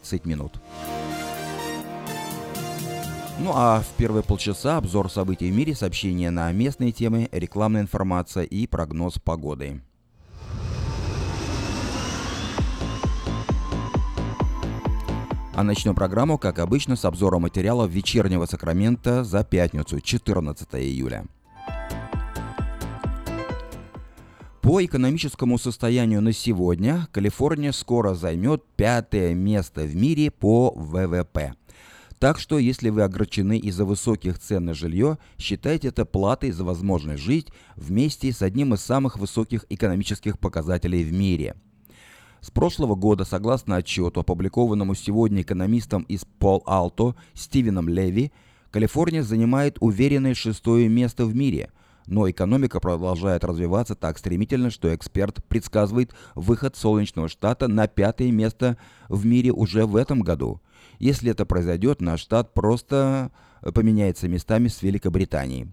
30 минут. Ну а в первые полчаса обзор событий в мире, сообщения на местные темы, рекламная информация и прогноз погоды. А начнем программу, как обычно, с обзора материалов вечернего Сакрамента за пятницу, 14 июля. По экономическому состоянию на сегодня Калифорния скоро займет пятое место в мире по ВВП. Так что, если вы огорчены из-за высоких цен на жилье, считайте это платой за возможность жить вместе с одним из самых высоких экономических показателей в мире – с прошлого года, согласно отчету, опубликованному сегодня экономистом из Пол Алто Стивеном Леви, Калифорния занимает уверенное шестое место в мире, но экономика продолжает развиваться так стремительно, что эксперт предсказывает выход солнечного штата на пятое место в мире уже в этом году. Если это произойдет, наш штат просто поменяется местами с Великобританией.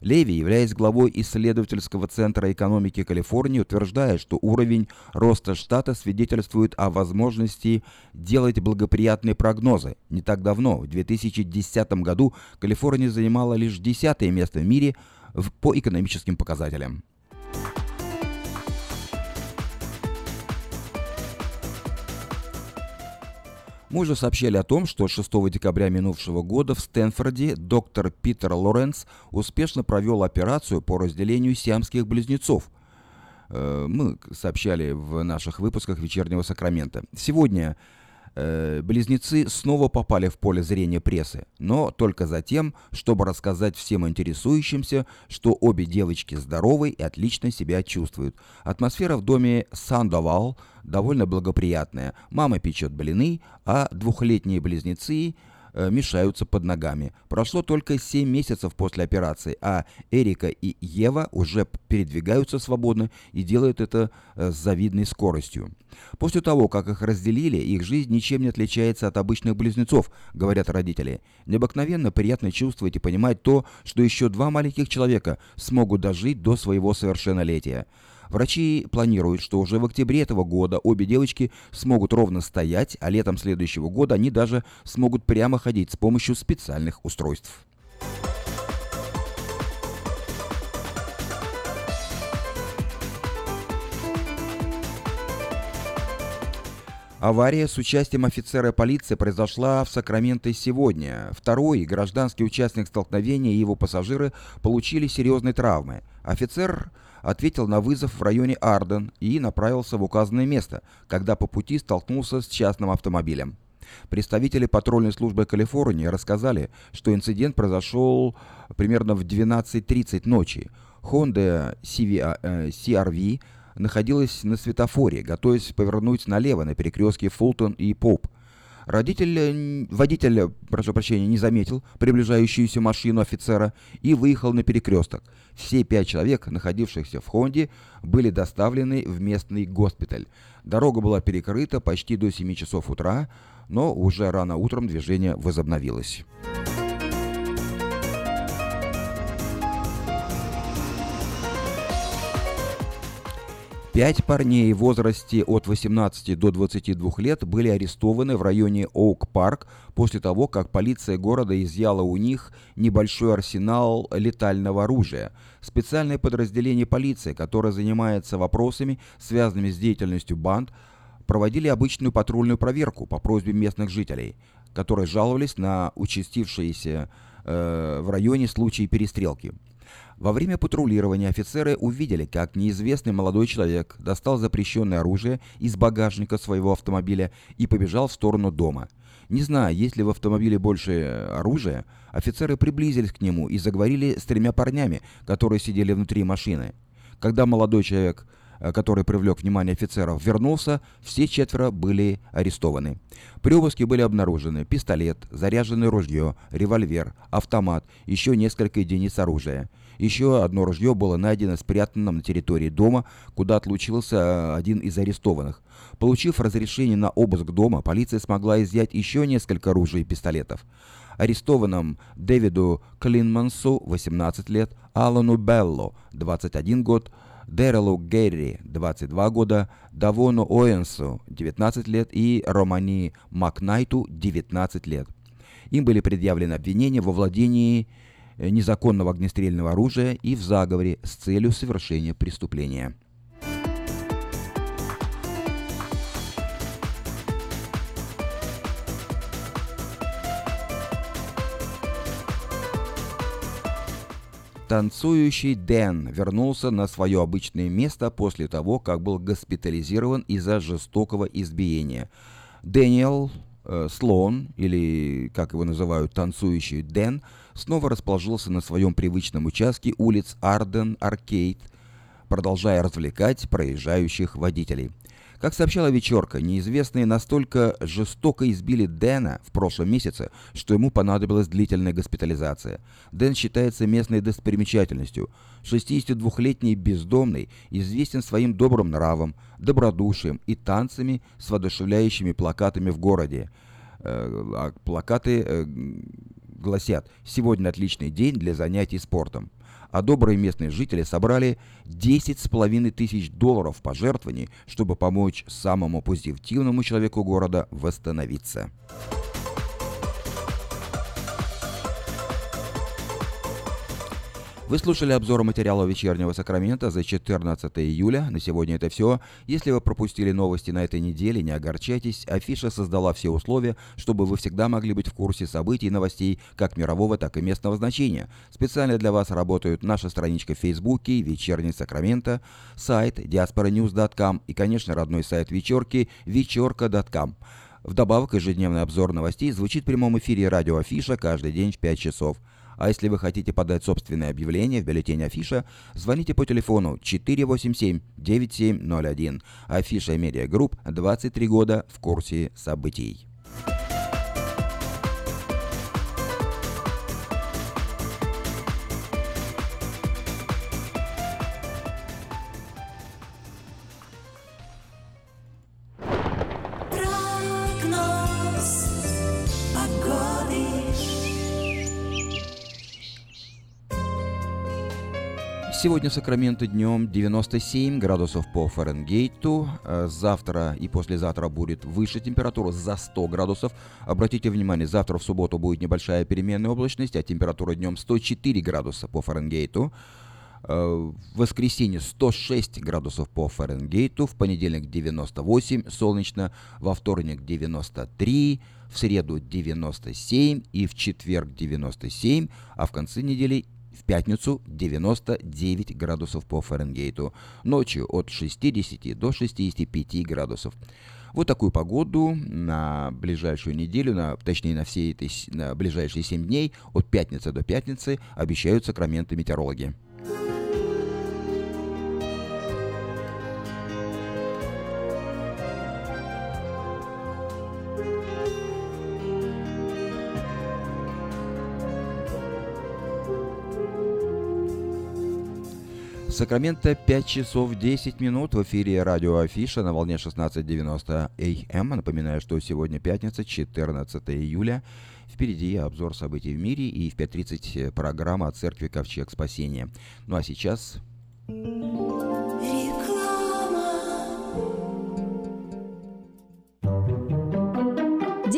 Леви, являясь главой исследовательского центра экономики Калифорнии, утверждает, что уровень роста штата свидетельствует о возможности делать благоприятные прогнозы. Не так давно, в 2010 году, Калифорния занимала лишь десятое место в мире по экономическим показателям. Мы уже сообщали о том, что 6 декабря минувшего года в Стэнфорде доктор Питер Лоренс успешно провел операцию по разделению сиамских близнецов. Э, мы сообщали в наших выпусках «Вечернего Сакрамента». Сегодня э, близнецы снова попали в поле зрения прессы, но только за тем, чтобы рассказать всем интересующимся, что обе девочки здоровы и отлично себя чувствуют. Атмосфера в доме Сандовал довольно благоприятная. Мама печет блины, а двухлетние близнецы мешаются под ногами. Прошло только 7 месяцев после операции, а Эрика и Ева уже передвигаются свободно и делают это э, с завидной скоростью. После того, как их разделили, их жизнь ничем не отличается от обычных близнецов, говорят родители. Необыкновенно приятно чувствовать и понимать то, что еще два маленьких человека смогут дожить до своего совершеннолетия. Врачи планируют, что уже в октябре этого года обе девочки смогут ровно стоять, а летом следующего года они даже смогут прямо ходить с помощью специальных устройств. Авария с участием офицера полиции произошла в Сакраменто сегодня. Второй гражданский участник столкновения и его пассажиры получили серьезные травмы. Офицер ответил на вызов в районе Арден и направился в указанное место, когда по пути столкнулся с частным автомобилем. Представители патрульной службы Калифорнии рассказали, что инцидент произошел примерно в 12.30 ночи. Honda CR-V э, находилась на светофоре, готовясь повернуть налево на перекрестке Фултон и Поп – Родитель, э, водитель, прошу прощения, не заметил приближающуюся машину офицера и выехал на перекресток. Все пять человек, находившихся в Хонде, были доставлены в местный госпиталь. Дорога была перекрыта почти до 7 часов утра, но уже рано утром движение возобновилось. Пять парней в возрасте от 18 до 22 лет были арестованы в районе Оук-Парк после того, как полиция города изъяла у них небольшой арсенал летального оружия. Специальное подразделение полиции, которое занимается вопросами, связанными с деятельностью банд, проводили обычную патрульную проверку по просьбе местных жителей, которые жаловались на участившиеся э, в районе случаи перестрелки. Во время патрулирования офицеры увидели, как неизвестный молодой человек достал запрещенное оружие из багажника своего автомобиля и побежал в сторону дома. Не зная, есть ли в автомобиле больше оружия, офицеры приблизились к нему и заговорили с тремя парнями, которые сидели внутри машины. Когда молодой человек Э, который привлек внимание офицеров, вернулся, все четверо были арестованы. При обыске были обнаружены пистолет, заряженное ружье, револьвер, автомат, еще несколько единиц оружия. Еще одно ружье было найдено спрятанным на территории дома, куда отлучился э, один из арестованных. Получив разрешение на обыск дома, полиция смогла изъять еще несколько оружия и пистолетов. Арестованным Дэвиду Клинмансу, 18 лет, Алану Белло, 21 год, Дэрелу Герри, 22 года, Давону Оэнсу, 19 лет и Романи Макнайту, 19 лет. Им были предъявлены обвинения во владении незаконного огнестрельного оружия и в заговоре с целью совершения преступления. Танцующий Дэн вернулся на свое обычное место после того, как был госпитализирован из-за жестокого избиения. Дэниел э, Слоун, или как его называют, танцующий Дэн, снова расположился на своем привычном участке улиц Арден Аркейд, продолжая развлекать проезжающих водителей. Как сообщала вечерка, неизвестные настолько жестоко избили Дэна в прошлом месяце, что ему понадобилась длительная госпитализация. Дэн считается местной достопримечательностью. 62-летний бездомный известен своим добрым нравом, добродушием и танцами с воодушевляющими плакатами в городе. Э, а плакаты э, гласят «Сегодня отличный день для занятий спортом» а добрые местные жители собрали 10,5 тысяч долларов пожертвований, чтобы помочь самому позитивному человеку города восстановиться. Вы слушали обзор материала вечернего Сакрамента за 14 июля. На сегодня это все. Если вы пропустили новости на этой неделе, не огорчайтесь. Афиша создала все условия, чтобы вы всегда могли быть в курсе событий и новостей как мирового, так и местного значения. Специально для вас работают наша страничка в Фейсбуке «Вечерний Сакрамента», сайт diasporanews.com и, конечно, родной сайт вечерки вечерка.com. Вдобавок, ежедневный обзор новостей звучит в прямом эфире радио Афиша каждый день в 5 часов. А если вы хотите подать собственное объявление в бюллетень Афиша, звоните по телефону 487-9701. Афиша Медиа Групп 23 года в курсе событий. Сегодня в Сакраменто днем 97 градусов по Фаренгейту. Э, завтра и послезавтра будет выше температура за 100 градусов. Обратите внимание, завтра в субботу будет небольшая переменная облачность, а температура днем 104 градуса по Фаренгейту. Э, в воскресенье 106 градусов по Фаренгейту, в понедельник 98 солнечно, во вторник 93, в среду 97 и в четверг 97, а в конце недели в пятницу 99 градусов по Фаренгейту. Ночью от 60 до 65 градусов. Вот такую погоду на ближайшую неделю, на, точнее на все эти на ближайшие 7 дней, от пятницы до пятницы, обещают сакраменты метеорологи. Сакраменто 5 часов 10 минут в эфире радио Афиша на волне 16.90 АМ. Напоминаю, что сегодня пятница, 14 июля. Впереди обзор событий в мире и в 5.30 программа о церкви Ковчег Спасения. Ну а сейчас...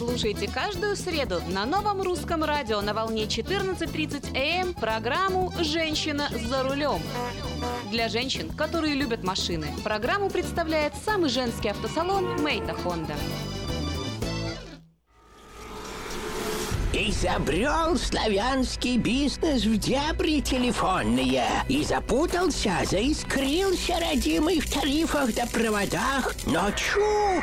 Слушайте каждую среду на новом русском радио на волне 14.30 АМ эм программу «Женщина за рулем». Для женщин, которые любят машины, программу представляет самый женский автосалон «Мейта Хонда». Изобрел славянский бизнес в дебри телефонные И запутался, заискрился родимый в тарифах да проводах Но чу!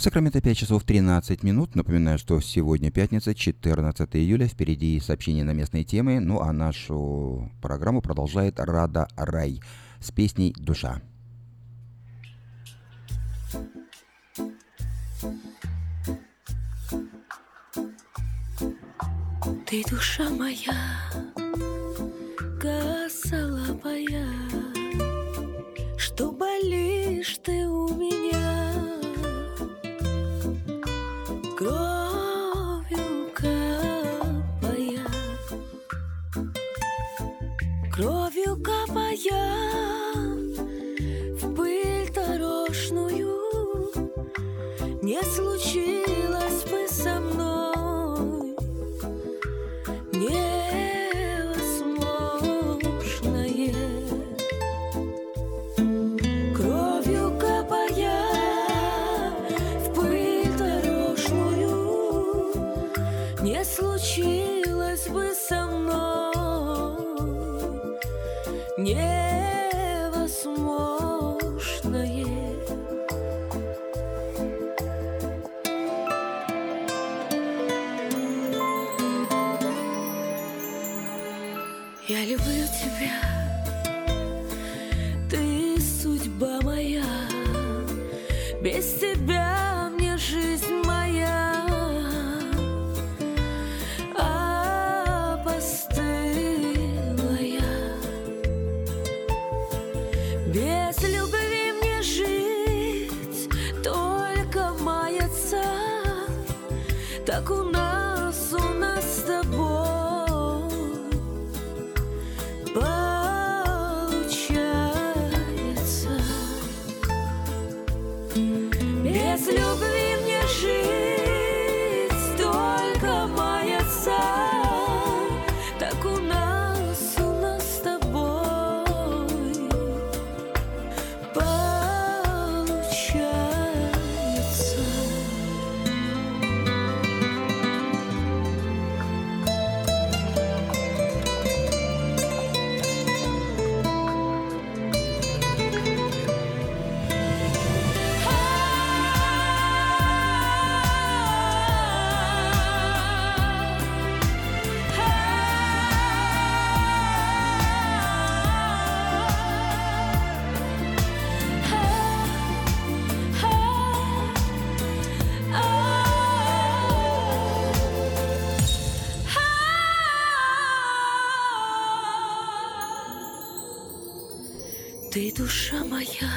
Сакраменто 5 часов 13 минут. Напоминаю, что сегодня пятница, 14 июля. Впереди сообщения на местные темы. Ну а нашу программу продолжает Рада Рай с песней «Душа». Ты душа моя, косолапая, Что болишь ты у меня Капая В пыль дорожную Не случилось бы со мной невозможное. Кровью капая в пыль дорожную, не случилось бы со мной невозможное. Ты душа моя,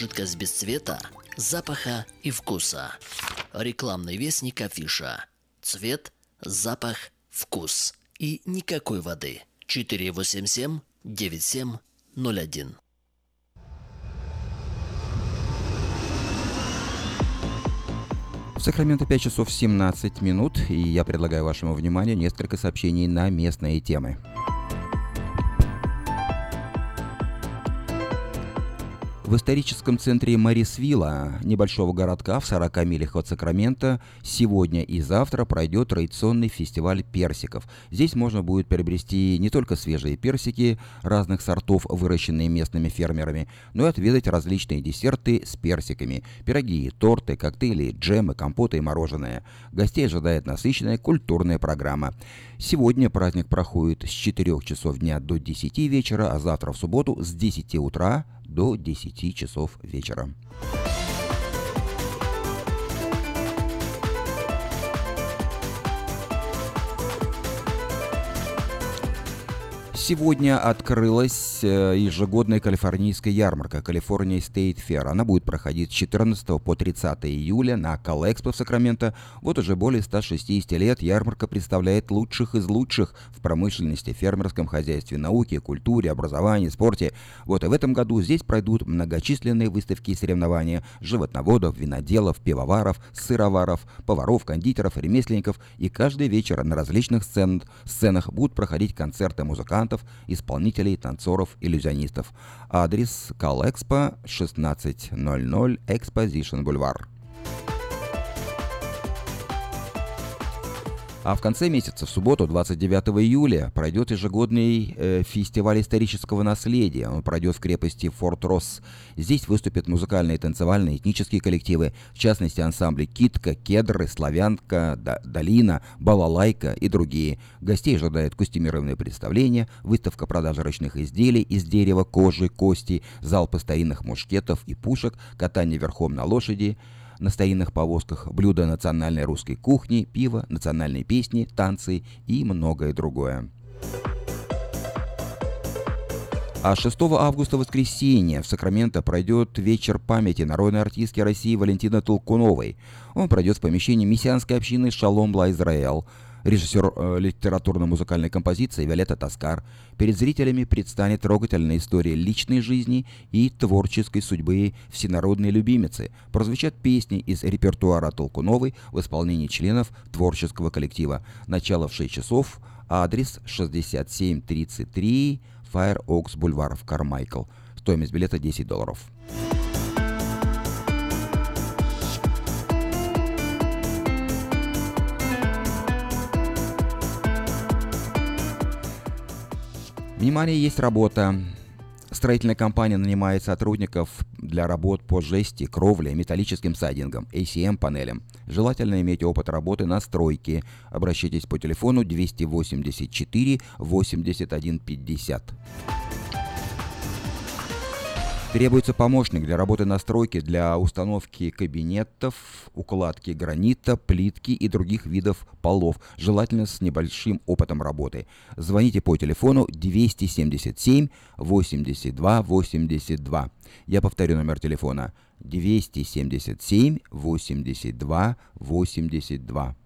Жидкость без цвета, запаха и вкуса. Рекламный вестник афиша. Цвет, запах, вкус. И никакой воды. 487 9701. В Сакраменто 5 часов 17 минут, и я предлагаю вашему вниманию несколько сообщений на местные темы. В историческом центре Марисвилла, небольшого городка в 40 милях от Сакрамента, сегодня и завтра пройдет традиционный фестиваль персиков. Здесь можно будет приобрести не только свежие персики разных сортов, выращенные местными фермерами, но и отведать различные десерты с персиками, пироги, торты, коктейли, джемы, компоты и мороженое. Гостей ожидает насыщенная культурная программа. Сегодня праздник проходит с 4 часов дня до 10 вечера, а завтра в субботу с 10 утра до 10 часов вечера. Сегодня открылась э, ежегодная калифорнийская ярмарка California State Fair. Она будет проходить с 14 по 30 июля на Калэкспо в Сакраменто. Вот уже более 160 лет ярмарка представляет лучших из лучших в промышленности, фермерском хозяйстве, науке, культуре, образовании, спорте. Вот и в этом году здесь пройдут многочисленные выставки и соревнования животноводов, виноделов, пивоваров, сыроваров, поваров, кондитеров, ремесленников. И каждый вечер на различных сцен, сценах будут проходить концерты музыкантов, исполнителей, танцоров, иллюзионистов. Адрес Калэкспо 1600 Exposition Бульвар. А в конце месяца, в субботу, 29 июля, пройдет ежегодный э, фестиваль исторического наследия. Он пройдет в крепости Форт Росс. Здесь выступят музыкальные, танцевальные, этнические коллективы, в частности ансамбли «Китка», «Кедры», «Славянка», «Да- «Долина», «Балалайка» и другие. Гостей ожидает костюмированное представление, выставка продажи ручных изделий из дерева, кожи, кости, залпы старинных мушкетов и пушек, катание верхом на лошади, на старинных повозках, блюда национальной русской кухни, пиво, национальные песни, танцы и многое другое. А 6 августа воскресенье в Сакраменто пройдет вечер памяти народной артистки России Валентины Толкуновой. Он пройдет в помещении мессианской общины Шалом Ла Израэл. Режиссер э, литературно-музыкальной композиции Виолетта Таскар. Перед зрителями предстанет трогательная история личной жизни и творческой судьбы всенародной любимицы. Прозвучат песни из репертуара Толкуновой в исполнении членов творческого коллектива. Начало в 6 часов, адрес 6733 Fire Oaks Бульвар в Кармайкл. Стоимость билета 10 долларов. Внимание, есть работа. Строительная компания нанимает сотрудников для работ по жести, кровле, металлическим сайдингам, ACM-панелям. Желательно иметь опыт работы на стройке. Обращайтесь по телефону 284 81 50. Требуется помощник для работы на стройке для установки кабинетов, укладки гранита, плитки и других видов полов, желательно с небольшим опытом работы. Звоните по телефону 277 82 82. Я повторю номер телефона 277 82 82.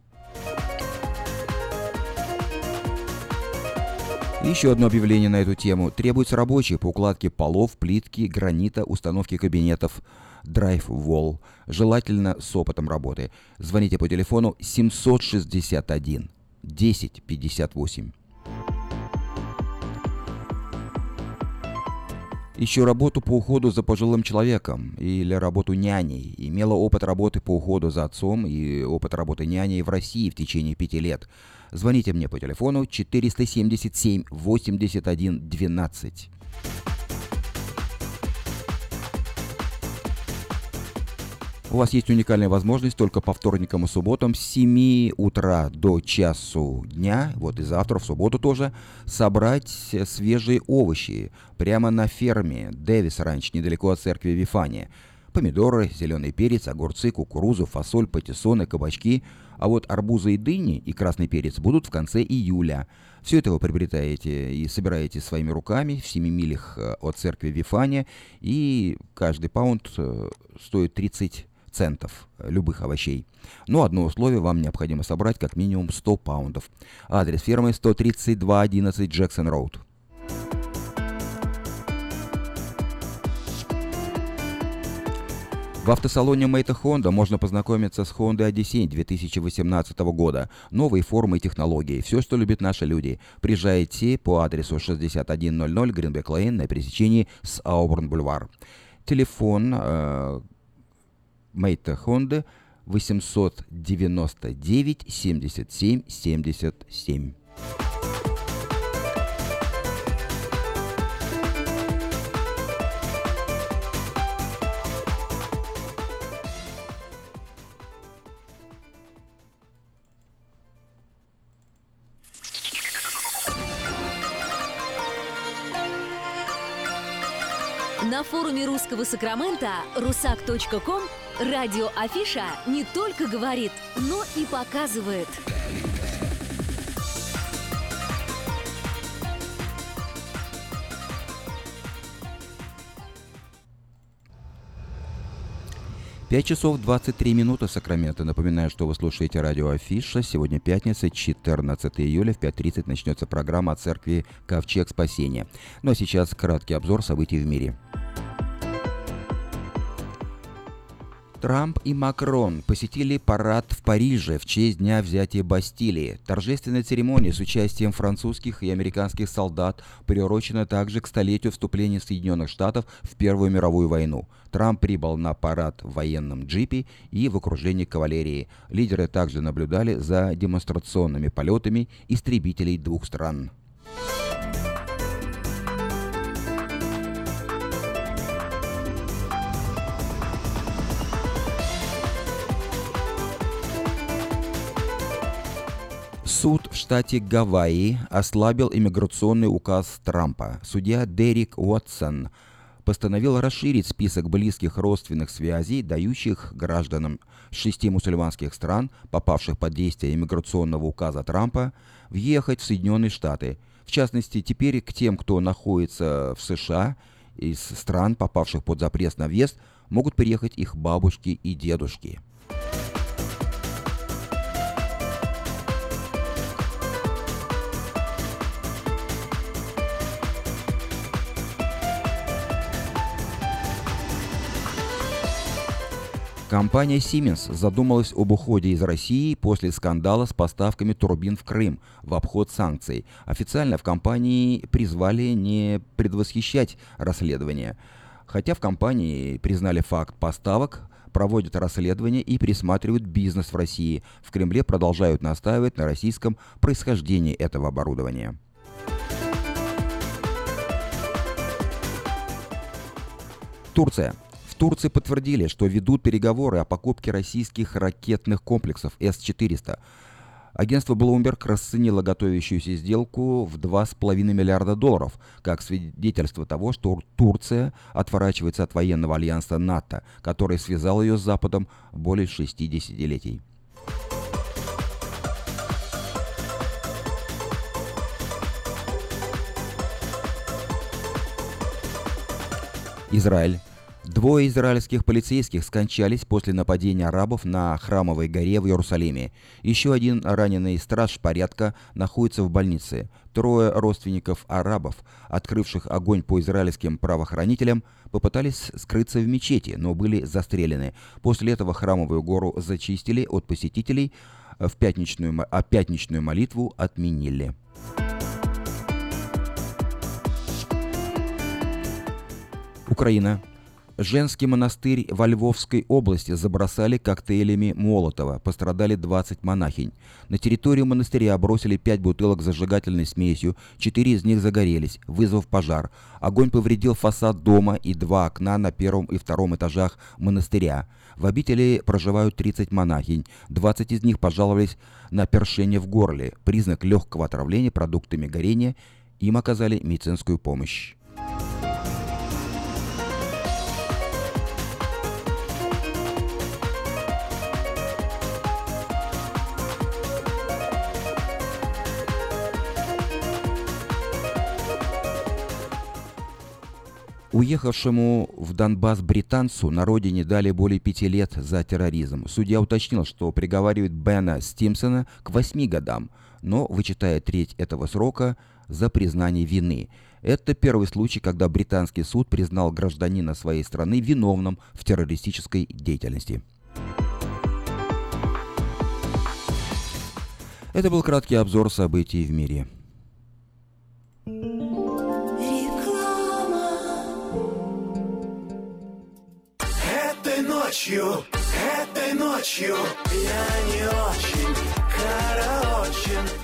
Еще одно объявление на эту тему. Требуются рабочие по укладке полов, плитки, гранита, установке кабинетов. Drive Wall. Желательно с опытом работы. Звоните по телефону 761 1058. Ищу работу по уходу за пожилым человеком или работу няней. Имела опыт работы по уходу за отцом и опыт работы няней в России в течение пяти лет. Звоните мне по телефону 477 81 12. У вас есть уникальная возможность только по вторникам и субботам с 7 утра до часу дня, вот и завтра, в субботу тоже, собрать свежие овощи прямо на ферме Дэвис Ранч, недалеко от церкви Вифания. Помидоры, зеленый перец, огурцы, кукурузу, фасоль, патиссоны, кабачки. А вот арбузы и дыни и красный перец будут в конце июля. Все это вы приобретаете и собираете своими руками в 7 милях э, от церкви Вифания. И каждый паунд э, стоит 30 центов любых овощей. Но одно условие вам необходимо собрать как минимум 100 паундов. Адрес фермы 13211 Джексон Роуд. В автосалоне Мэйта Honda можно познакомиться с Honda Odyssey 2018 года. Новые формы и технологии. Все, что любят наши люди. Приезжайте по адресу 6100 Гринбек Лейн на пересечении с Ауборн Бульвар. Телефон э, Мэйта Honda 899 77 77. На форуме русского Сакрамента rusak.com радио Афиша не только говорит, но и показывает. Пять часов 23 минуты Сакраменто. Напоминаю, что вы слушаете радио Афиша. Сегодня пятница, 14 июля. В 5.30 начнется программа о церкви Ковчег Спасения. Ну а сейчас краткий обзор событий в мире. Трамп и Макрон посетили парад в Париже в честь дня взятия Бастилии. Торжественная церемония с участием французских и американских солдат приурочена также к столетию вступления Соединенных Штатов в Первую мировую войну. Трамп прибыл на парад в военном джипе и в окружении кавалерии. Лидеры также наблюдали за демонстрационными полетами истребителей двух стран. Суд в штате Гавайи ослабил иммиграционный указ Трампа. Судья Дерек Уотсон постановил расширить список близких родственных связей, дающих гражданам шести мусульманских стран, попавших под действие иммиграционного указа Трампа, въехать в Соединенные Штаты. В частности, теперь к тем, кто находится в США из стран, попавших под запрет на въезд, могут приехать их бабушки и дедушки. Компания Siemens задумалась об уходе из России после скандала с поставками турбин в Крым в обход санкций. Официально в компании призвали не предвосхищать расследование. Хотя в компании признали факт поставок, проводят расследование и пересматривают бизнес в России. В Кремле продолжают настаивать на российском происхождении этого оборудования. Турция. Турции подтвердили, что ведут переговоры о покупке российских ракетных комплексов С-400. Агентство Bloomberg расценило готовящуюся сделку в 2,5 миллиарда долларов, как свидетельство того, что Турция отворачивается от военного альянса НАТО, который связал ее с Западом более шести десятилетий. Израиль. Двое израильских полицейских скончались после нападения арабов на Храмовой горе в Иерусалиме. Еще один раненый страж порядка находится в больнице. Трое родственников арабов, открывших огонь по израильским правоохранителям, попытались скрыться в мечети, но были застрелены. После этого Храмовую гору зачистили от посетителей, в пятничную, а пятничную молитву отменили. Украина. Женский монастырь во Львовской области забросали коктейлями Молотова. Пострадали 20 монахинь. На территорию монастыря бросили 5 бутылок с зажигательной смесью, 4 из них загорелись, вызвав пожар. Огонь повредил фасад дома и два окна на первом и втором этажах монастыря. В обители проживают 30 монахинь. 20 из них пожаловались на першение в горле. Признак легкого отравления продуктами горения. Им оказали медицинскую помощь. Уехавшему в Донбасс британцу на родине дали более пяти лет за терроризм. Судья уточнил, что приговаривает Бена Стимсона к восьми годам, но вычитая треть этого срока за признание вины. Это первый случай, когда британский суд признал гражданина своей страны виновным в террористической деятельности. Это был краткий обзор событий в мире. Этой ночью, этой ночью я не очень караочен.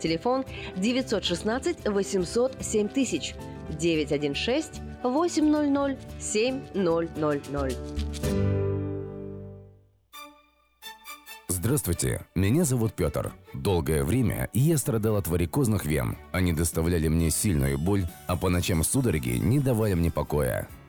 Телефон 916 800 7000 916 800 7000. Здравствуйте, меня зовут Петр. Долгое время я страдал от варикозных вен. Они доставляли мне сильную боль, а по ночам судороги не давали мне покоя.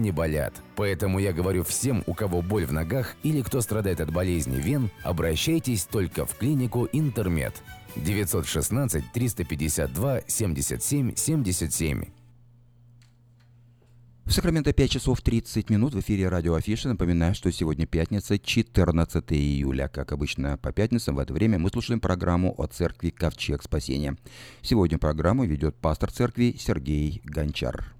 не болят. Поэтому я говорю всем, у кого боль в ногах или кто страдает от болезни вен, обращайтесь только в клинику Интермед. 916 352 77 77. В Сакраменто 5 часов 30 минут в эфире радио Афиша. Напоминаю, что сегодня пятница, 14 июля. Как обычно по пятницам в это время мы слушаем программу о церкви Ковчег Спасения. Сегодня программу ведет пастор церкви Сергей Гончар.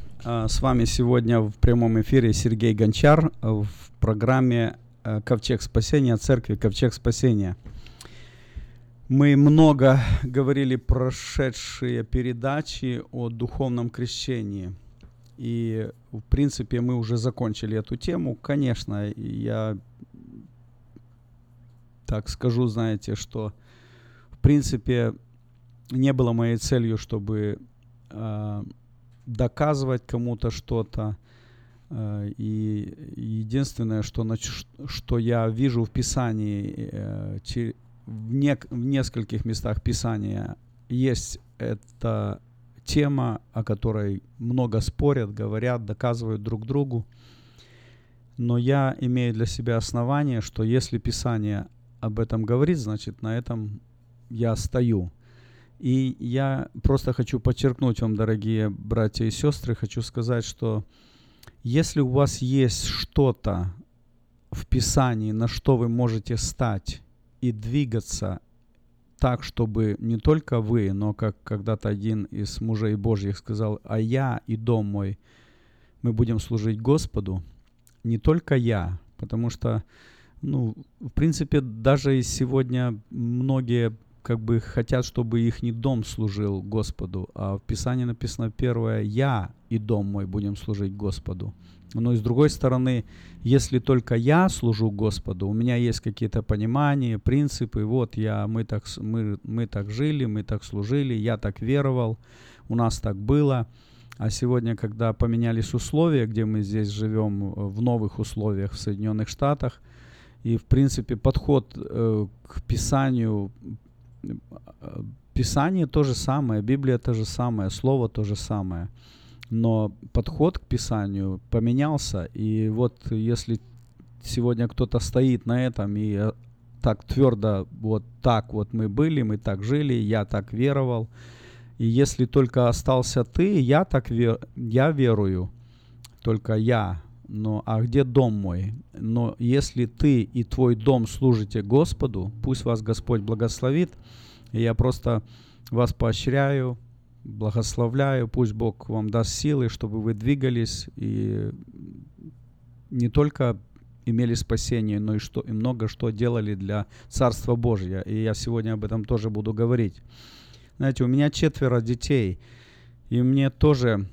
А, С вами сегодня в прямом эфире Сергей Гончар в программе э, «Ковчег спасения» Церкви «Ковчег спасения». Мы много говорили прошедшие передачи о духовном крещении. И, в принципе, мы уже закончили эту тему. Конечно, я так скажу, знаете, что в принципе не было моей целью, чтобы э, доказывать кому-то что-то. Э, и единственное, что, что я вижу в Писании, э, в, нек- в нескольких местах Писания есть эта тема, о которой много спорят, говорят, доказывают друг другу. Но я имею для себя основание, что если Писание об этом говорит, значит на этом я стою. И я просто хочу подчеркнуть вам, дорогие братья и сестры, хочу сказать, что если у вас есть что-то в Писании, на что вы можете стать и двигаться так, чтобы не только вы, но как когда-то один из мужей Божьих сказал, а я и дом мой, мы будем служить Господу, не только я, потому что, ну, в принципе, даже и сегодня многие как бы хотят, чтобы их не дом служил Господу, а в Писании написано первое, я и дом мой будем служить Господу. Но и с другой стороны, если только я служу Господу, у меня есть какие-то понимания, принципы, вот я, мы так, мы, мы так жили, мы так служили, я так веровал, у нас так было. А сегодня, когда поменялись условия, где мы здесь живем э, в новых условиях в Соединенных Штатах, и, в принципе, подход э, к Писанию, Писание то же самое, Библия то же самое, Слово то же самое. Но подход к Писанию поменялся, и вот если сегодня кто-то стоит на этом и э, так твердо, вот так вот мы были, мы так жили, я так веровал, и если только остался ты, я так вер, я верую, только я. Но а где дом мой? Но если ты и твой дом служите Господу, пусть вас Господь благословит. И я просто вас поощряю, благословляю. Пусть Бог вам даст силы, чтобы вы двигались и не только имели спасение, но и, что, и много что делали для Царства Божьего. И я сегодня об этом тоже буду говорить. Знаете, у меня четверо детей, и мне тоже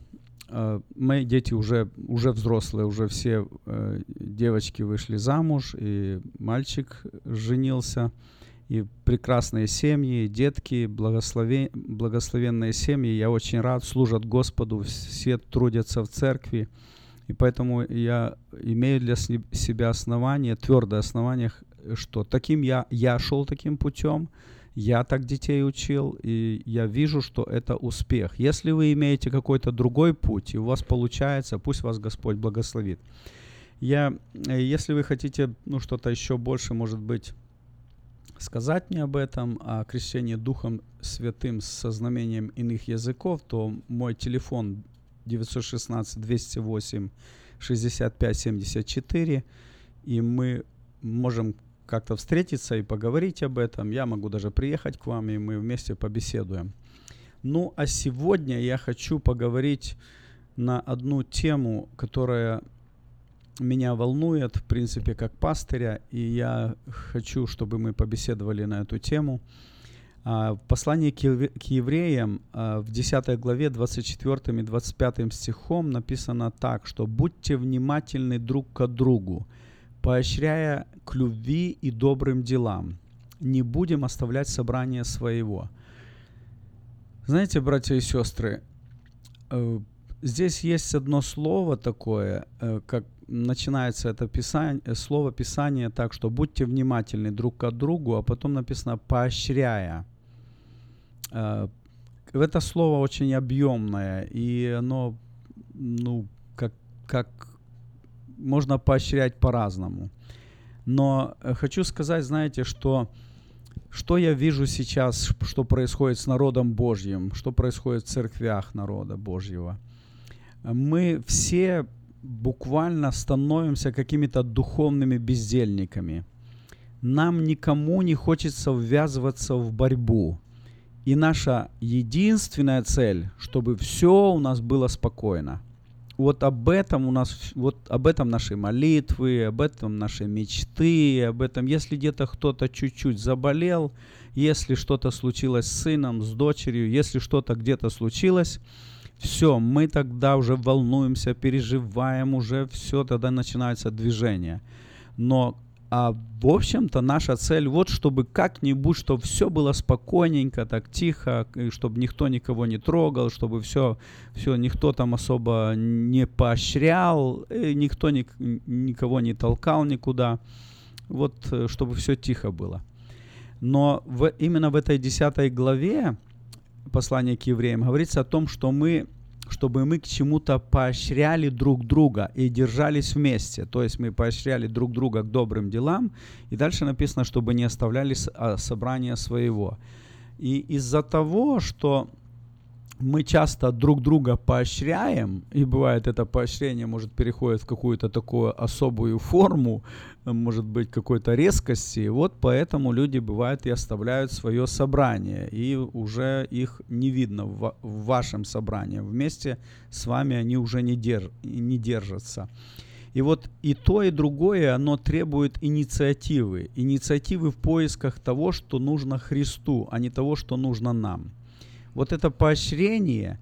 мои дети уже, уже взрослые, уже все э, девочки вышли замуж, и мальчик женился, и прекрасные семьи, детки, благословен, благословенные семьи. Я очень рад, служат Господу, все трудятся в церкви. И поэтому я имею для себя основание, твердое основание, что таким я, я шел таким путем, я так детей учил, и я вижу, что это успех. Если вы имеете какой-то другой путь, и у вас получается, пусть вас Господь благословит. Я, э, если вы хотите ну, что-то еще больше, может быть, сказать мне об этом, о крещении Духом Святым со знамением иных языков, то мой телефон 916-208-65-74, и мы можем как-то встретиться и поговорить об этом. Я могу даже приехать к вам, и мы вместе побеседуем. Ну, а сегодня я хочу поговорить на одну тему, которая меня волнует, в принципе, как пастыря, и я хочу, чтобы мы побеседовали на эту тему. А, В послании к евре- к евреям а, в 10 главе 24 и 25 стихом написано так, что «Будьте внимательны друг к другу, поощряя к любви и добрым делам. Не будем оставлять собрание своего». Знаете, братья и сестры, э, здесь есть одно слово такое, э, как начинается это писание, э, слово Писания так, что будьте внимательны друг к другу, а потом написано поощряя. Это слово очень объемное, и оно, ну, как, как можно поощрять по-разному. Но э, хочу сказать, знаете, что что я вижу сейчас, что происходит с народом Божьим, что происходит в церквях народа Божьего. Мы все буквально становимся какими-то духовными бездельниками. Нам никому не хочется ввязываться в борьбу. И наша единственная цель, чтобы все у нас было спокойно. Вот об этом у нас, вот об этом наши молитвы, об этом наши мечты, об этом, если где-то кто-то чуть-чуть заболел, если что-то случилось с сыном, с дочерью, если что-то где-то случилось, все, мы тогда уже волнуемся, переживаем, уже все, тогда начинается движение. Но А в общем-то наша цель вот, чтобы как-нибудь, чтобы все было спокойненько, так тихо, и чтобы никто никого не трогал, чтобы все, все никто там особо не поощрял, никто ник, никого не толкал никуда. Вот, э, чтобы все тихо было. Но в, именно в этой 10 главе послания к евреям говорится о том, что мы чтобы мы к чему-то поощряли друг друга и держались вместе. То есть мы поощряли друг друга к добрым делам. И дальше написано, чтобы не оставляли а, собрания своего. И из-за того, что мы часто друг друга поощряем, и бывает это поощрение может переходит в какую-то такую особую форму, может быть какой-то резкости, вот поэтому люди бывают и оставляют свое собрание, и уже их не видно в, вашем собрании. Вместе с вами они уже не, держ, не держатся. И вот и то, и другое, оно требует инициативы. Инициативы в поисках того, что нужно Христу, а не того, что нужно нам вот это поощрение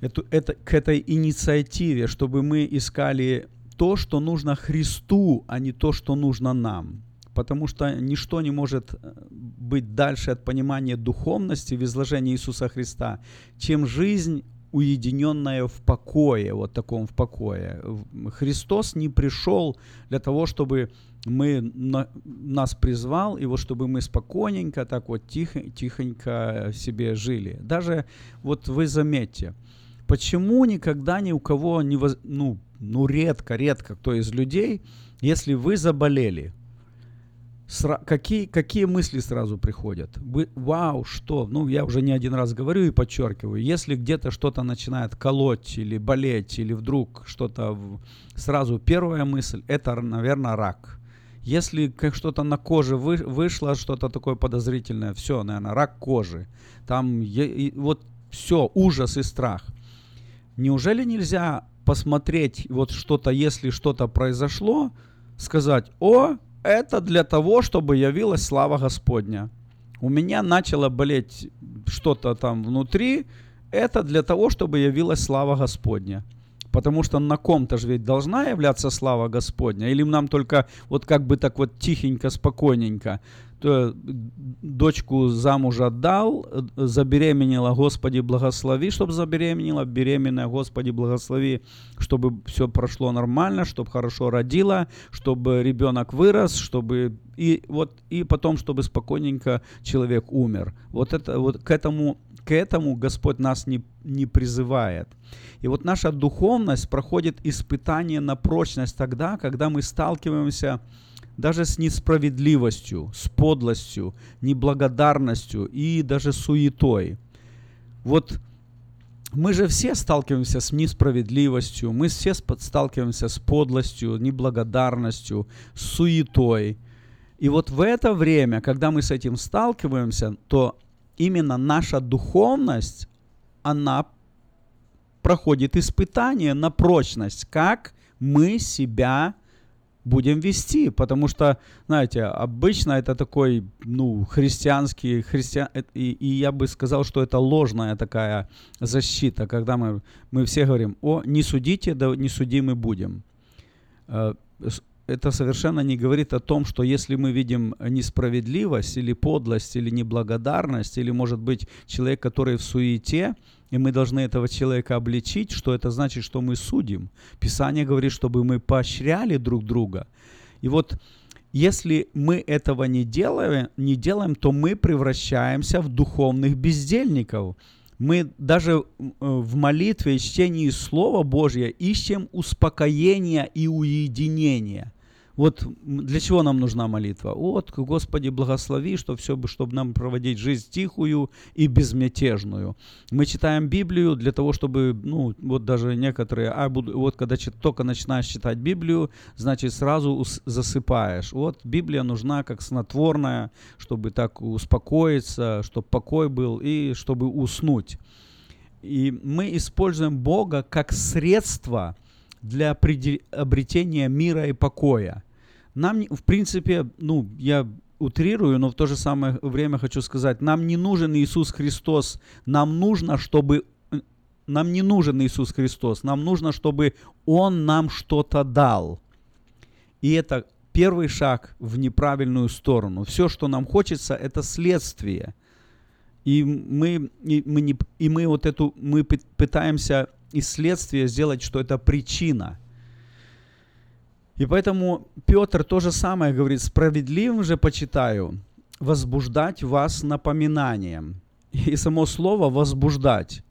эту, это, к этой инициативе, чтобы мы искали то, что нужно Христу, а не то, что нужно нам. Потому что ничто не может э, быть дальше от понимания духовности в изложении Иисуса Христа, чем жизнь уединенная в покое, вот таком в покое. Христос не пришел для того, чтобы мы на, нас призвал, и вот чтобы мы спокойненько, так вот тихо, тихонько себе жили. Даже вот вы заметьте, почему никогда ни у кого не воз, ну, ну редко, редко кто из людей, если вы заболели, сра- какие, какие мысли сразу приходят? Вы, вау, что? Ну, я уже не один раз говорю и подчеркиваю, если где-то что-то начинает колоть или болеть, или вдруг что-то, сразу первая мысль, это, наверное, рак если как что-то на коже вы, вышло, что-то такое подозрительное, все, наверное, рак кожи. Там и, вот все, ужас и страх. Неужели нельзя посмотреть вот что-то, если что-то произошло, сказать, о, это для того, чтобы явилась слава Господня. У меня начало болеть что-то там внутри, это для того, чтобы явилась слава Господня. Потому что на ком-то же ведь должна являться слава Господня. Или нам только вот как бы так вот тихенько, спокойненько. То дочку замуж отдал, забеременела, Господи, благослови, чтобы забеременела, беременная, Господи, благослови, чтобы все прошло нормально, чтобы хорошо родила, чтобы ребенок вырос, чтобы и вот и потом, чтобы спокойненько человек умер. Вот это вот к этому к этому Господь нас не, не призывает. И вот наша духовность проходит испытание на прочность тогда, когда мы сталкиваемся даже с несправедливостью, с подлостью, неблагодарностью и даже суетой. Вот мы же все сталкиваемся с несправедливостью, мы все сталкиваемся с подлостью, неблагодарностью, суетой. И вот в это время, когда мы с этим сталкиваемся, то именно наша духовность, она проходит испытание на прочность, как мы себя будем вести, потому что, знаете, обычно это такой, ну, христианский, христиан, э, и, и я бы сказал, что это ложная такая защита, когда мы, мы все говорим, о, не судите, да не судимы будем. Это совершенно не говорит о том, что если мы видим несправедливость или подлость, или неблагодарность, или, может быть, человек, который в суете, и мы должны этого человека обличить, что это значит, что мы судим. Писание говорит, чтобы мы поощряли друг друга. И вот если мы этого не делаем, не делаем, то мы превращаемся в духовных бездельников – мы даже э, в молитве и чтении Слова Божьего ищем успокоения и уединения. Вот для чего нам нужна молитва? Вот, Господи, благослови, что все, чтобы нам проводить жизнь тихую и безмятежную. Мы читаем Библию для того, чтобы, ну, вот даже некоторые, а вот когда только начинаешь читать Библию, значит сразу засыпаешь. Вот Библия нужна как снотворная, чтобы так успокоиться, чтобы покой был и чтобы уснуть. И мы используем Бога как средство для обретения мира и покоя. Нам, в принципе, ну, я утрирую, но в то же самое время хочу сказать, нам не нужен Иисус Христос, нам нужно, чтобы нам не нужен Иисус Христос, нам нужно, чтобы Он нам что-то дал. И это первый шаг в неправильную сторону. Все, что нам хочется, это следствие. И мы, и мы, не, и мы вот эту, мы пы- пытаемся из следствия сделать, что это причина. И поэтому Петр то же самое говорит, справедливым же почитаю возбуждать вас напоминанием. И само слово возбуждать,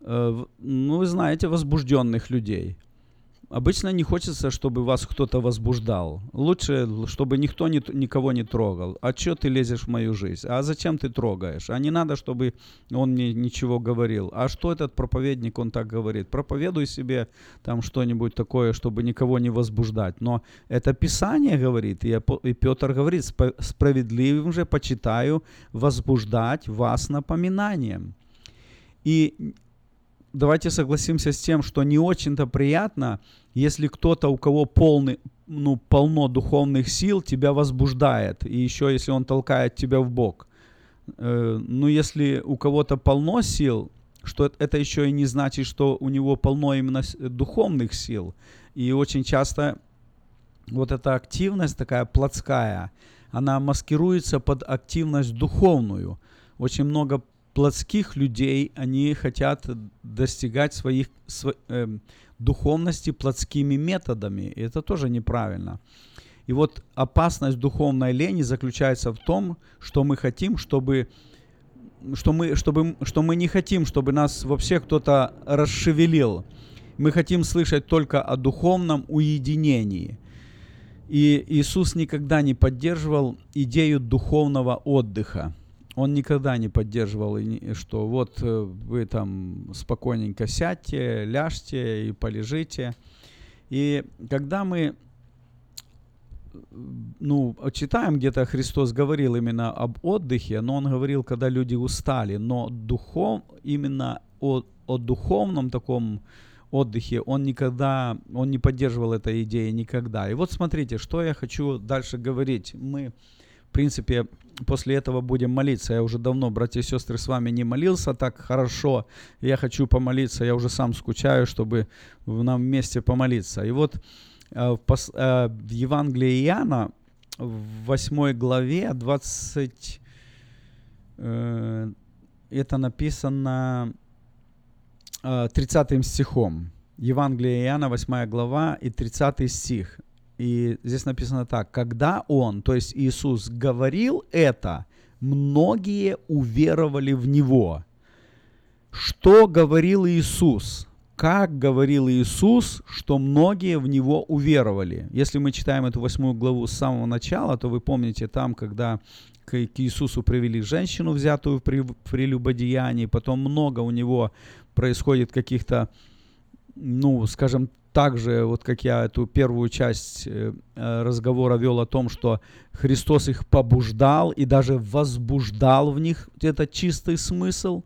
э, ну вы знаете возбужденных людей – Обычно не хочется, чтобы вас кто-то возбуждал. Лучше, чтобы никто не, никого не трогал. А что ты лезешь в мою жизнь? А зачем ты трогаешь? А не надо, чтобы он мне ничего говорил. А что этот проповедник, он так говорит? Проповедуй себе там что-нибудь такое, чтобы никого не возбуждать. Но это Писание говорит, и, и Петр говорит, «Спо- справедливым же почитаю возбуждать вас напоминанием. И давайте согласимся с тем, что не очень-то приятно, если кто-то, у кого полный, ну, полно духовных сил, тебя возбуждает, и еще если он толкает тебя в бок. Э, ну, если у кого-то полно сил, что это- еще и не значит, что у него полно именно духовных сил. И очень часто вот эта активность такая плотская, она маскируется под активность духовную. Очень много плотских людей, они хотят достигать своих сво- эм, духовности плотскими методами. И это тоже неправильно. И вот опасность духовной лени заключается в том, что мы хотим, чтобы что мы, чтобы, что мы не хотим, чтобы нас вообще кто-то расшевелил. Мы хотим слышать только о духовном уединении. И Иисус никогда не поддерживал идею духовного отдыха. Он никогда не поддерживал, что вот э, вы там спокойненько сядьте, ляжьте и полежите. И когда мы ну, читаем где-то, Христос говорил именно об отдыхе, но Он говорил, когда люди устали, но духов, именно о, о духовном таком отдыхе Он никогда, Он не поддерживал этой идеи никогда. И вот смотрите, что я хочу дальше говорить. Мы, в принципе, после этого будем молиться. Я уже давно, братья и сестры, с вами не молился так хорошо. Я хочу помолиться, я уже сам скучаю, чтобы нам вместе помолиться. И вот э, э, в Евангелии Иоанна, в 8 главе, 20, э, это написано э, 30 стихом. Евангелие Иоанна, 8 глава и 30 стих. И здесь написано так. Когда Он, то есть Иисус, говорил это, многие уверовали в Него. Что говорил Иисус? Как говорил Иисус, что многие в Него уверовали? Если мы читаем эту восьмую главу с самого начала, то вы помните там, когда к Иисусу привели женщину, взятую при- прелюбодеянии, потом много у него происходит каких-то, ну, скажем, также, вот как я эту первую часть э, э, разговора вел о том, что Христос их побуждал и даже возбуждал в них этот чистый смысл.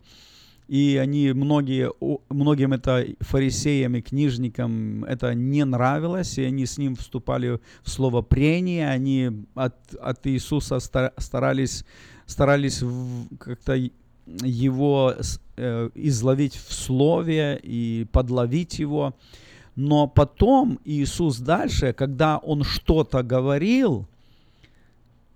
И они, многие, многим это фарисеям и книжникам это не нравилось, и они с ним вступали в слово прения, они от, от Иисуса ста- старались, старались как-то его э, изловить в слове и подловить его. Но потом Иисус дальше, когда Он что-то говорил,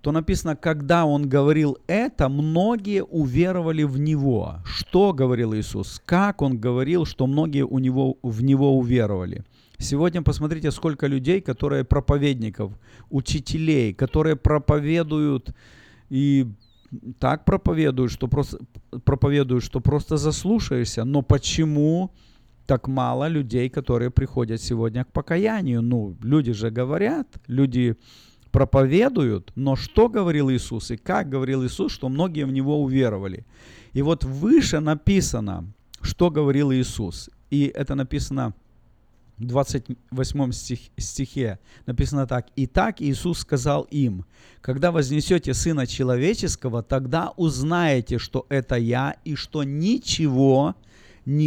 то написано, когда Он говорил это, многие уверовали в Него. Что говорил Иисус? Как Он говорил, что многие у него, в Него уверовали? Сегодня посмотрите, сколько людей, которые проповедников, учителей, которые проповедуют и так проповедуют, что просто проповедуют, что просто заслушаешься. Но почему так мало людей, которые приходят сегодня к покаянию? Ну, люди же говорят, люди проповедуют, но что говорил Иисус и как говорил Иисус, что многие в Него уверовали. И вот выше написано, что говорил Иисус. И это написано в 28 стих, стихе. Написано так. «Итак Иисус сказал им, когда вознесете Сына Человеческого, тогда узнаете, что это Я, и что ничего не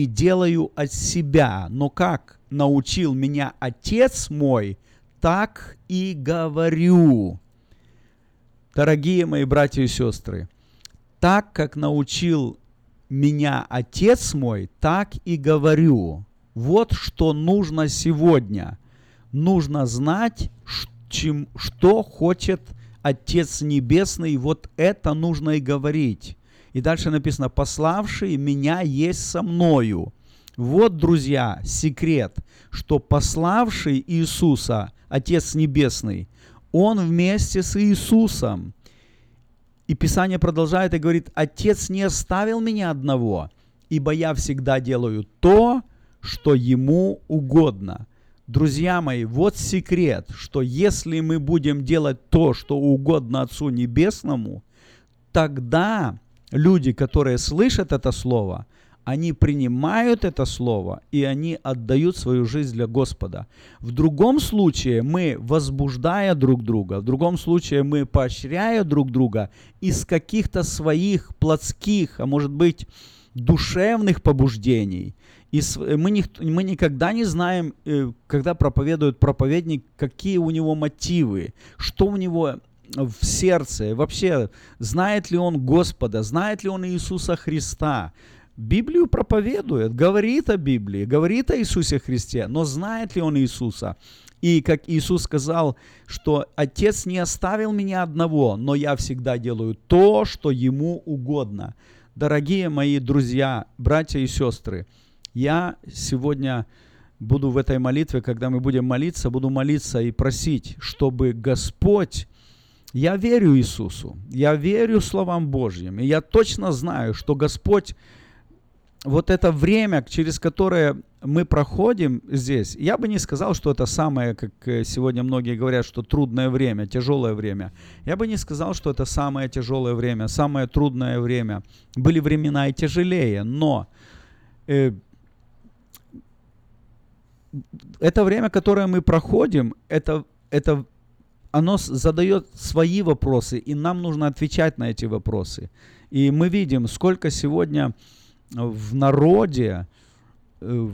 делаю от себя, но как научил меня Отец мой, так и говорю». Дорогие мои братья и сестры, так как научил меня Отец мой, так и говорю. Вот что нужно сегодня. Нужно знать, чем, что хочет Отец Небесный, вот это нужно и говорить. И дальше написано, пославший меня есть со мною. Вот, друзья, секрет, что пославший Иисуса, Отец Небесный, Он вместе с Иисусом. И Писание продолжает и говорит, Отец не оставил меня одного, ибо я всегда делаю то, что Ему угодно. Друзья мои, вот секрет, что если мы будем делать то, что угодно Отцу Небесному, тогда люди, которые слышат это слово, они принимают это слово, и они отдают свою жизнь для Господа. В другом случае мы, возбуждая друг друга, в другом случае мы, поощряя друг друга из каких-то своих плотских, а может быть, душевных побуждений, и мы, не, мы никогда не знаем, э, когда проповедует проповедник, какие у него мотивы, что у него в сердце, вообще знает ли он Господа, знает ли он Иисуса Христа, Библию проповедует, говорит о Библии, говорит о Иисусе Христе, но знает ли он Иисуса? И как Иисус сказал, что Отец не оставил меня одного, но я всегда делаю то, что Ему угодно. Дорогие мои друзья, братья и сестры, я сегодня буду в этой молитве, когда мы будем молиться, буду молиться и просить, чтобы Господь я верю Иисусу, я верю словам Божьим, и я точно знаю, что Господь вот это время, через которое мы проходим здесь, я бы не сказал, что это самое, как э, сегодня многие говорят, что трудное время, тяжелое время. Я бы не сказал, что это самое тяжелое время, самое трудное время. Были времена и тяжелее, но э, это время, которое мы проходим, это, это оно задает свои вопросы, и нам нужно отвечать на эти вопросы. И мы видим, сколько сегодня в народе, э,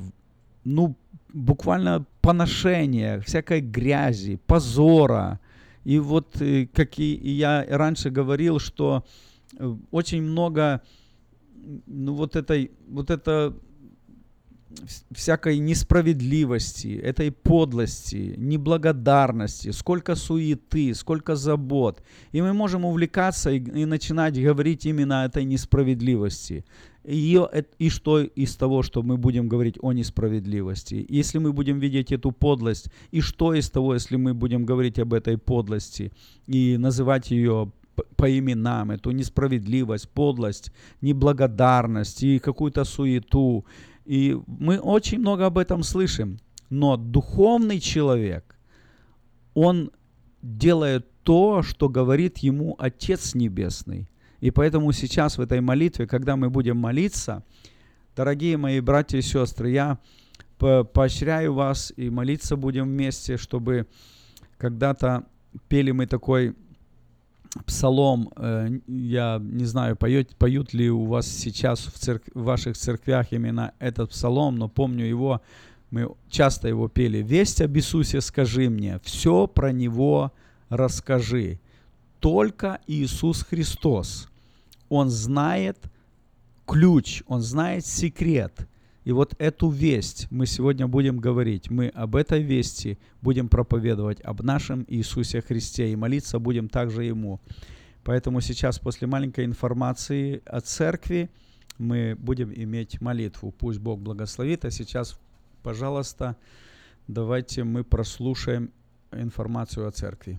ну, буквально поношения, всякой грязи, позора. И вот, э, как и я раньше говорил, что э, очень много ну, вот этой, вот это всякой несправедливости, этой подлости, неблагодарности, сколько суеты, сколько забот. И мы можем увлекаться и, и начинать говорить именно о этой несправедливости. Ее, и что из того, что мы будем говорить о несправедливости? Если мы будем видеть эту подлость, и что из того, если мы будем говорить об этой подлости и называть ее по именам, эту несправедливость, подлость, неблагодарность и какую-то суету, и мы очень много об этом слышим. Но духовный человек, он делает то, что говорит ему Отец Небесный. И поэтому сейчас в этой молитве, когда мы будем молиться, дорогие мои братья и сестры, я поощряю вас и молиться будем вместе, чтобы когда-то пели мы такой псалом, э, я не знаю, поют, поют ли у вас сейчас в, церк в ваших церквях именно этот псалом, но помню его, мы часто его пели. «Весть об Иисусе скажи мне, все про Него расскажи. Только Иисус Христос, Он знает ключ, Он знает секрет, и вот эту весть мы сегодня будем говорить. Мы об этой вести будем проповедовать, об нашем Иисусе Христе. И молиться будем также Ему. Поэтому сейчас, после маленькой информации о церкви, мы будем иметь молитву. Пусть Бог благословит. А сейчас, пожалуйста, давайте мы прослушаем информацию о церкви.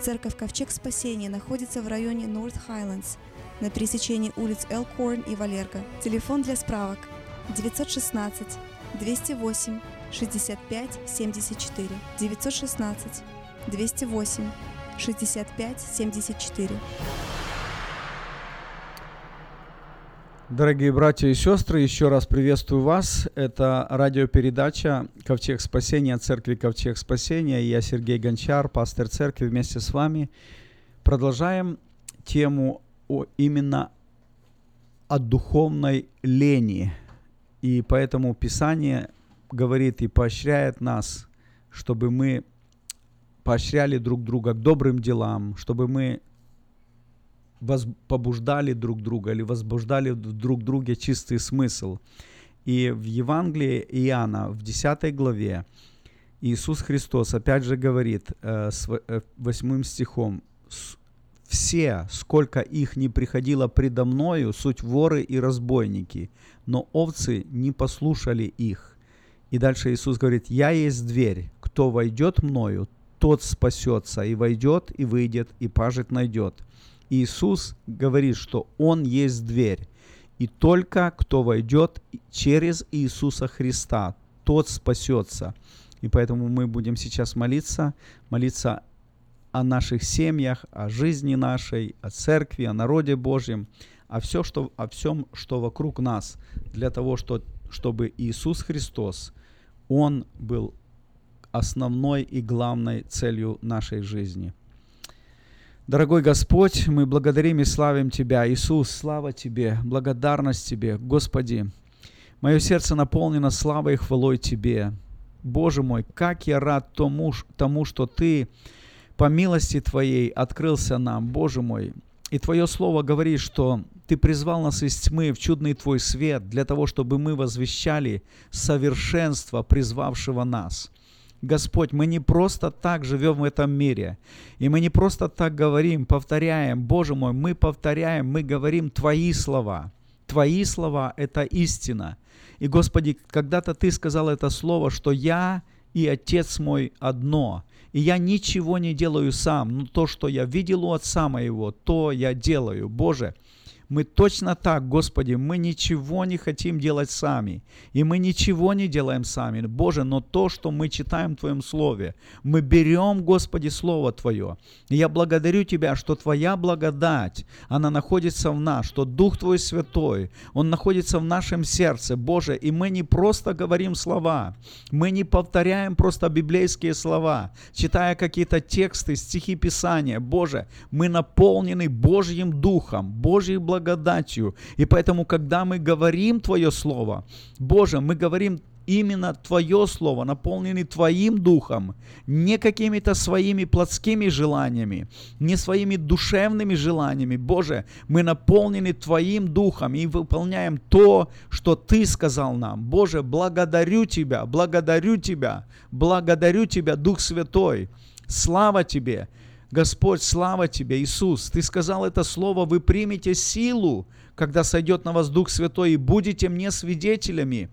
Церковь Ковчег Спасения находится в районе North Highlands на пересечении улиц Элкорн и Валерго. Телефон для справок 916 208 65 74 916 208 65 74. Дорогие братья и сестры, еще раз приветствую вас. Это радиопередача «Ковчег спасения» Церкви «Ковчег спасения». Я Сергей Гончар, пастор церкви, вместе с вами. Продолжаем тему о, именно о духовной лени. И поэтому Писание говорит и поощряет нас, чтобы мы поощряли друг друга к добрым делам, чтобы мы воз, побуждали друг друга или возбуждали друг друге чистый смысл. И в Евангелии Иоанна, в 10 главе, Иисус Христос опять же говорит э, с э, 8 стихом, «Все, сколько их не приходило предо мною, суть воры и разбойники, но овцы не послушали их». И дальше Иисус говорит, «Я есть дверь, кто войдет мною, тот спасется, и войдет, и выйдет, и пажит найдет». Иисус говорит, что Он есть дверь. И только кто войдет через Иисуса Христа, тот спасется. И поэтому мы будем сейчас молиться, молиться о наших семьях, о жизни нашей, о церкви, о народе Божьем, о, все, что, о всем, что вокруг нас, для того, что, чтобы Иисус Христос, Он был основной и главной целью нашей жизни – Дорогой Господь, мы благодарим и славим Тебя. Иисус, слава Тебе, благодарность Тебе. Господи, мое сердце наполнено славой и хвалой Тебе. Боже мой, как я рад тому, тому, что Ты по милости Твоей открылся нам, Боже мой. И Твое Слово говорит, что Ты призвал нас из тьмы в чудный Твой свет для того, чтобы мы возвещали совершенство призвавшего нас – Господь, мы не просто так живем в этом мире. И мы не просто так говорим, повторяем. Боже мой, мы повторяем, мы говорим Твои слова. Твои слова – это истина. И, Господи, когда-то Ты сказал это слово, что я и Отец мой одно. И я ничего не делаю сам, но то, что я видел у Отца моего, то я делаю. Боже, мы точно так, Господи, мы ничего не хотим делать сами. И мы ничего не делаем сами. Боже, но то, что мы читаем в Твоем Слове, мы берем, Господи, Слово Твое. И я благодарю Тебя, что Твоя благодать, она находится в нас, что Дух Твой Святой, Он находится в нашем сердце, Боже, и мы не просто говорим слова, мы не повторяем просто библейские слова, читая какие-то тексты, стихи Писания. Боже, мы наполнены Божьим Духом, Божьей благодатью, благодатью. И поэтому, когда мы говорим Твое Слово, Боже, мы говорим именно Твое Слово, наполненный Твоим Духом, не какими-то своими плотскими желаниями, не своими душевными желаниями. Боже, мы наполнены Твоим Духом и выполняем то, что Ты сказал нам. Боже, благодарю Тебя, благодарю Тебя, благодарю Тебя, Дух Святой. Слава Тебе! Господь, слава Тебе, Иисус, Ты сказал это слово, вы примете силу, когда сойдет на вас Дух Святой, и будете мне свидетелями.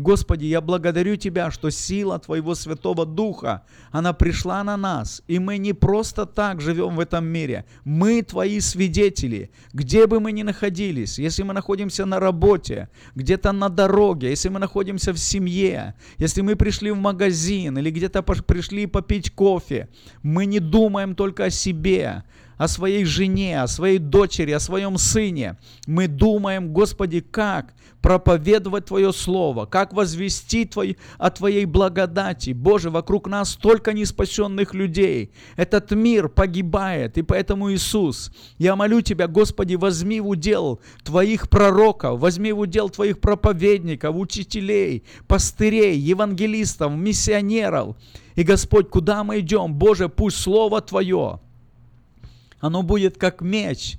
Господи, я благодарю Тебя, что сила Твоего Святого Духа, она пришла на нас, и мы не просто так живем в этом мире. Мы Твои свидетели, где бы мы ни находились, если мы находимся на работе, где-то на дороге, если мы находимся в семье, если мы пришли в магазин или где-то пришли попить кофе, мы не думаем только о себе, о своей жене, о своей дочери, о своем сыне. Мы думаем, Господи, как проповедовать Твое Слово, как возвести твой, о Твоей благодати. Боже, вокруг нас столько неспасенных людей. Этот мир погибает, и поэтому, Иисус, я молю Тебя, Господи, возьми в удел Твоих пророков, возьми в удел Твоих проповедников, учителей, пастырей, евангелистов, миссионеров. И, Господь, куда мы идем? Боже, пусть Слово Твое, оно будет как меч,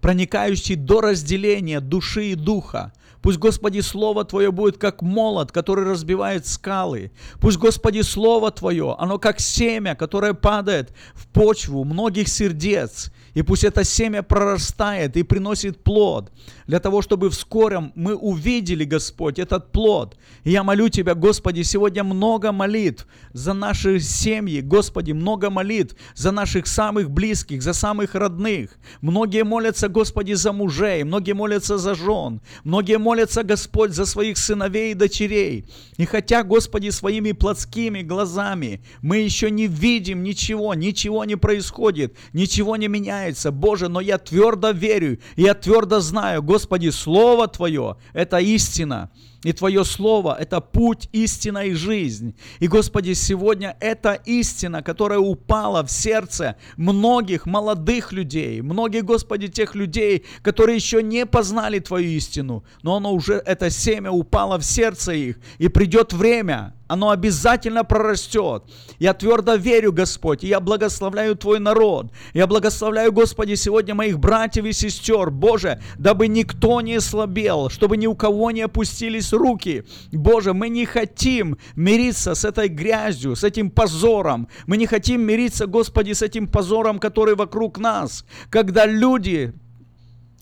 проникающий до разделения души и духа. Пусть, Господи, Слово Твое будет как молот, который разбивает скалы. Пусть, Господи, Слово Твое, оно как семя, которое падает в почву многих сердец и пусть это семя прорастает и приносит плод, для того, чтобы вскоре мы увидели, Господь, этот плод. И я молю Тебя, Господи, сегодня много молитв за наши семьи, Господи, много молитв за наших самых близких, за самых родных. Многие молятся, Господи, за мужей, многие молятся за жен, многие молятся, Господь, за своих сыновей и дочерей. И хотя, Господи, своими плотскими глазами мы еще не видим ничего, ничего не происходит, ничего не меняется, Боже, но я твердо верю, я твердо знаю, Господи, Слово Твое – это истина. И Твое Слово – это путь, истина и жизнь. И, Господи, сегодня эта истина, которая упала в сердце многих молодых людей, многих, Господи, тех людей, которые еще не познали Твою истину, но оно уже, это семя упало в сердце их, и придет время, оно обязательно прорастет. Я твердо верю, Господь, и я благословляю Твой народ. Я благословляю, Господи, сегодня моих братьев и сестер, Боже, дабы никто не слабел, чтобы ни у кого не опустились руки. Боже, мы не хотим мириться с этой грязью, с этим позором. Мы не хотим мириться, Господи, с этим позором, который вокруг нас. Когда люди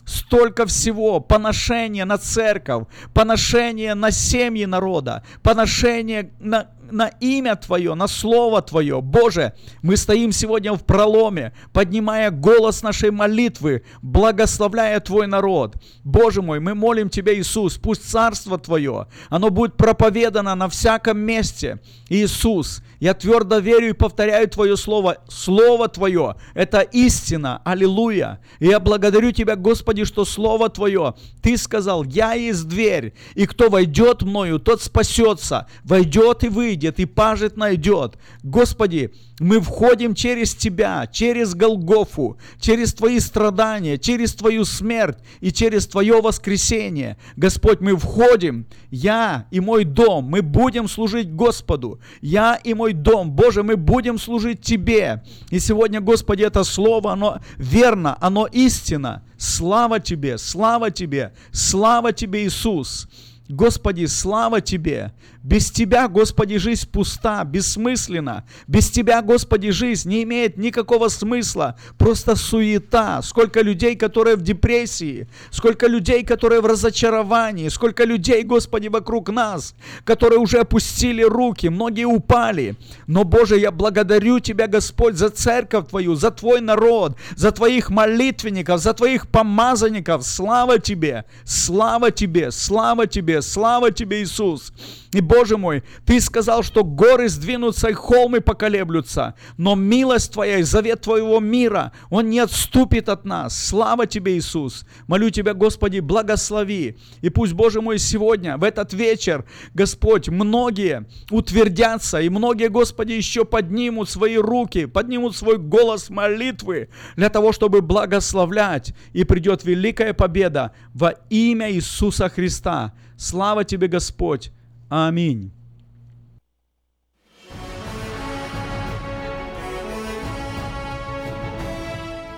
Столько всего, поношение на церковь, поношение на семьи народа, поношение на, на имя Твое, на Слово Твое. Боже, мы стоим сегодня в проломе, поднимая голос нашей молитвы, благословляя Твой народ. Боже мой, мы молим Тебя, Иисус, пусть Царство Твое, оно будет проповедано на всяком месте. Иисус, я твердо верю и повторяю Твое Слово. Слово Твое – это истина. Аллилуйя. И я благодарю Тебя, Господи, что Слово Твое, Ты сказал, я есть дверь, и кто войдет мною, тот спасется. Войдет и выйдет, и пажит найдет. Господи, мы входим через Тебя, через Голгофу, через Твои страдания, через Твою смерть и через Твое воскресение. Господь, мы входим, я и мой дом, мы будем служить Господу. Я и мой дом, Боже, мы будем служить Тебе. И сегодня, Господи, это слово, оно верно, оно истина. Слава Тебе, слава Тебе, слава Тебе, Иисус. Господи, слава Тебе! Без Тебя, Господи, жизнь пуста, бессмысленна. Без Тебя, Господи, жизнь не имеет никакого смысла. Просто суета. Сколько людей, которые в депрессии. Сколько людей, которые в разочаровании. Сколько людей, Господи, вокруг нас, которые уже опустили руки. Многие упали. Но, Боже, я благодарю Тебя, Господь, за церковь Твою, за Твой народ, за Твоих молитвенников, за Твоих помазанников. Слава Тебе! Слава Тебе! Слава Тебе! Слава Тебе, Иисус! И, Боже мой, Ты сказал, что горы сдвинутся и холмы поколеблются, но милость Твоя и завет Твоего мира, он не отступит от нас. Слава Тебе, Иисус! Молю Тебя, Господи, благослови. И пусть, Боже мой, сегодня, в этот вечер, Господь, многие утвердятся, и многие, Господи, еще поднимут свои руки, поднимут свой голос молитвы для того, чтобы благословлять. И придет великая победа во имя Иисуса Христа. Слава Тебе, Господь! Аминь.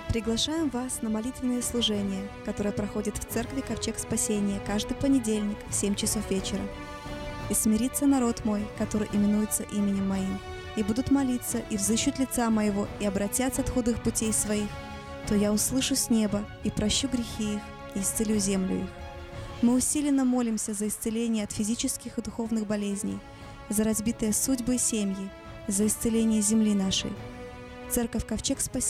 Приглашаем вас на молитвенное служение, которое проходит в церкви Ковчег Спасения каждый понедельник в 7 часов вечера. «И смирится народ мой, который именуется именем моим, и будут молиться, и взыщут лица моего, и обратятся от худых путей своих, то я услышу с неба и прощу грехи их, и исцелю землю их». Мы усиленно молимся за исцеление от физических и духовных болезней, за разбитые судьбы и семьи, за исцеление земли нашей. Церковь Ковчег Спасения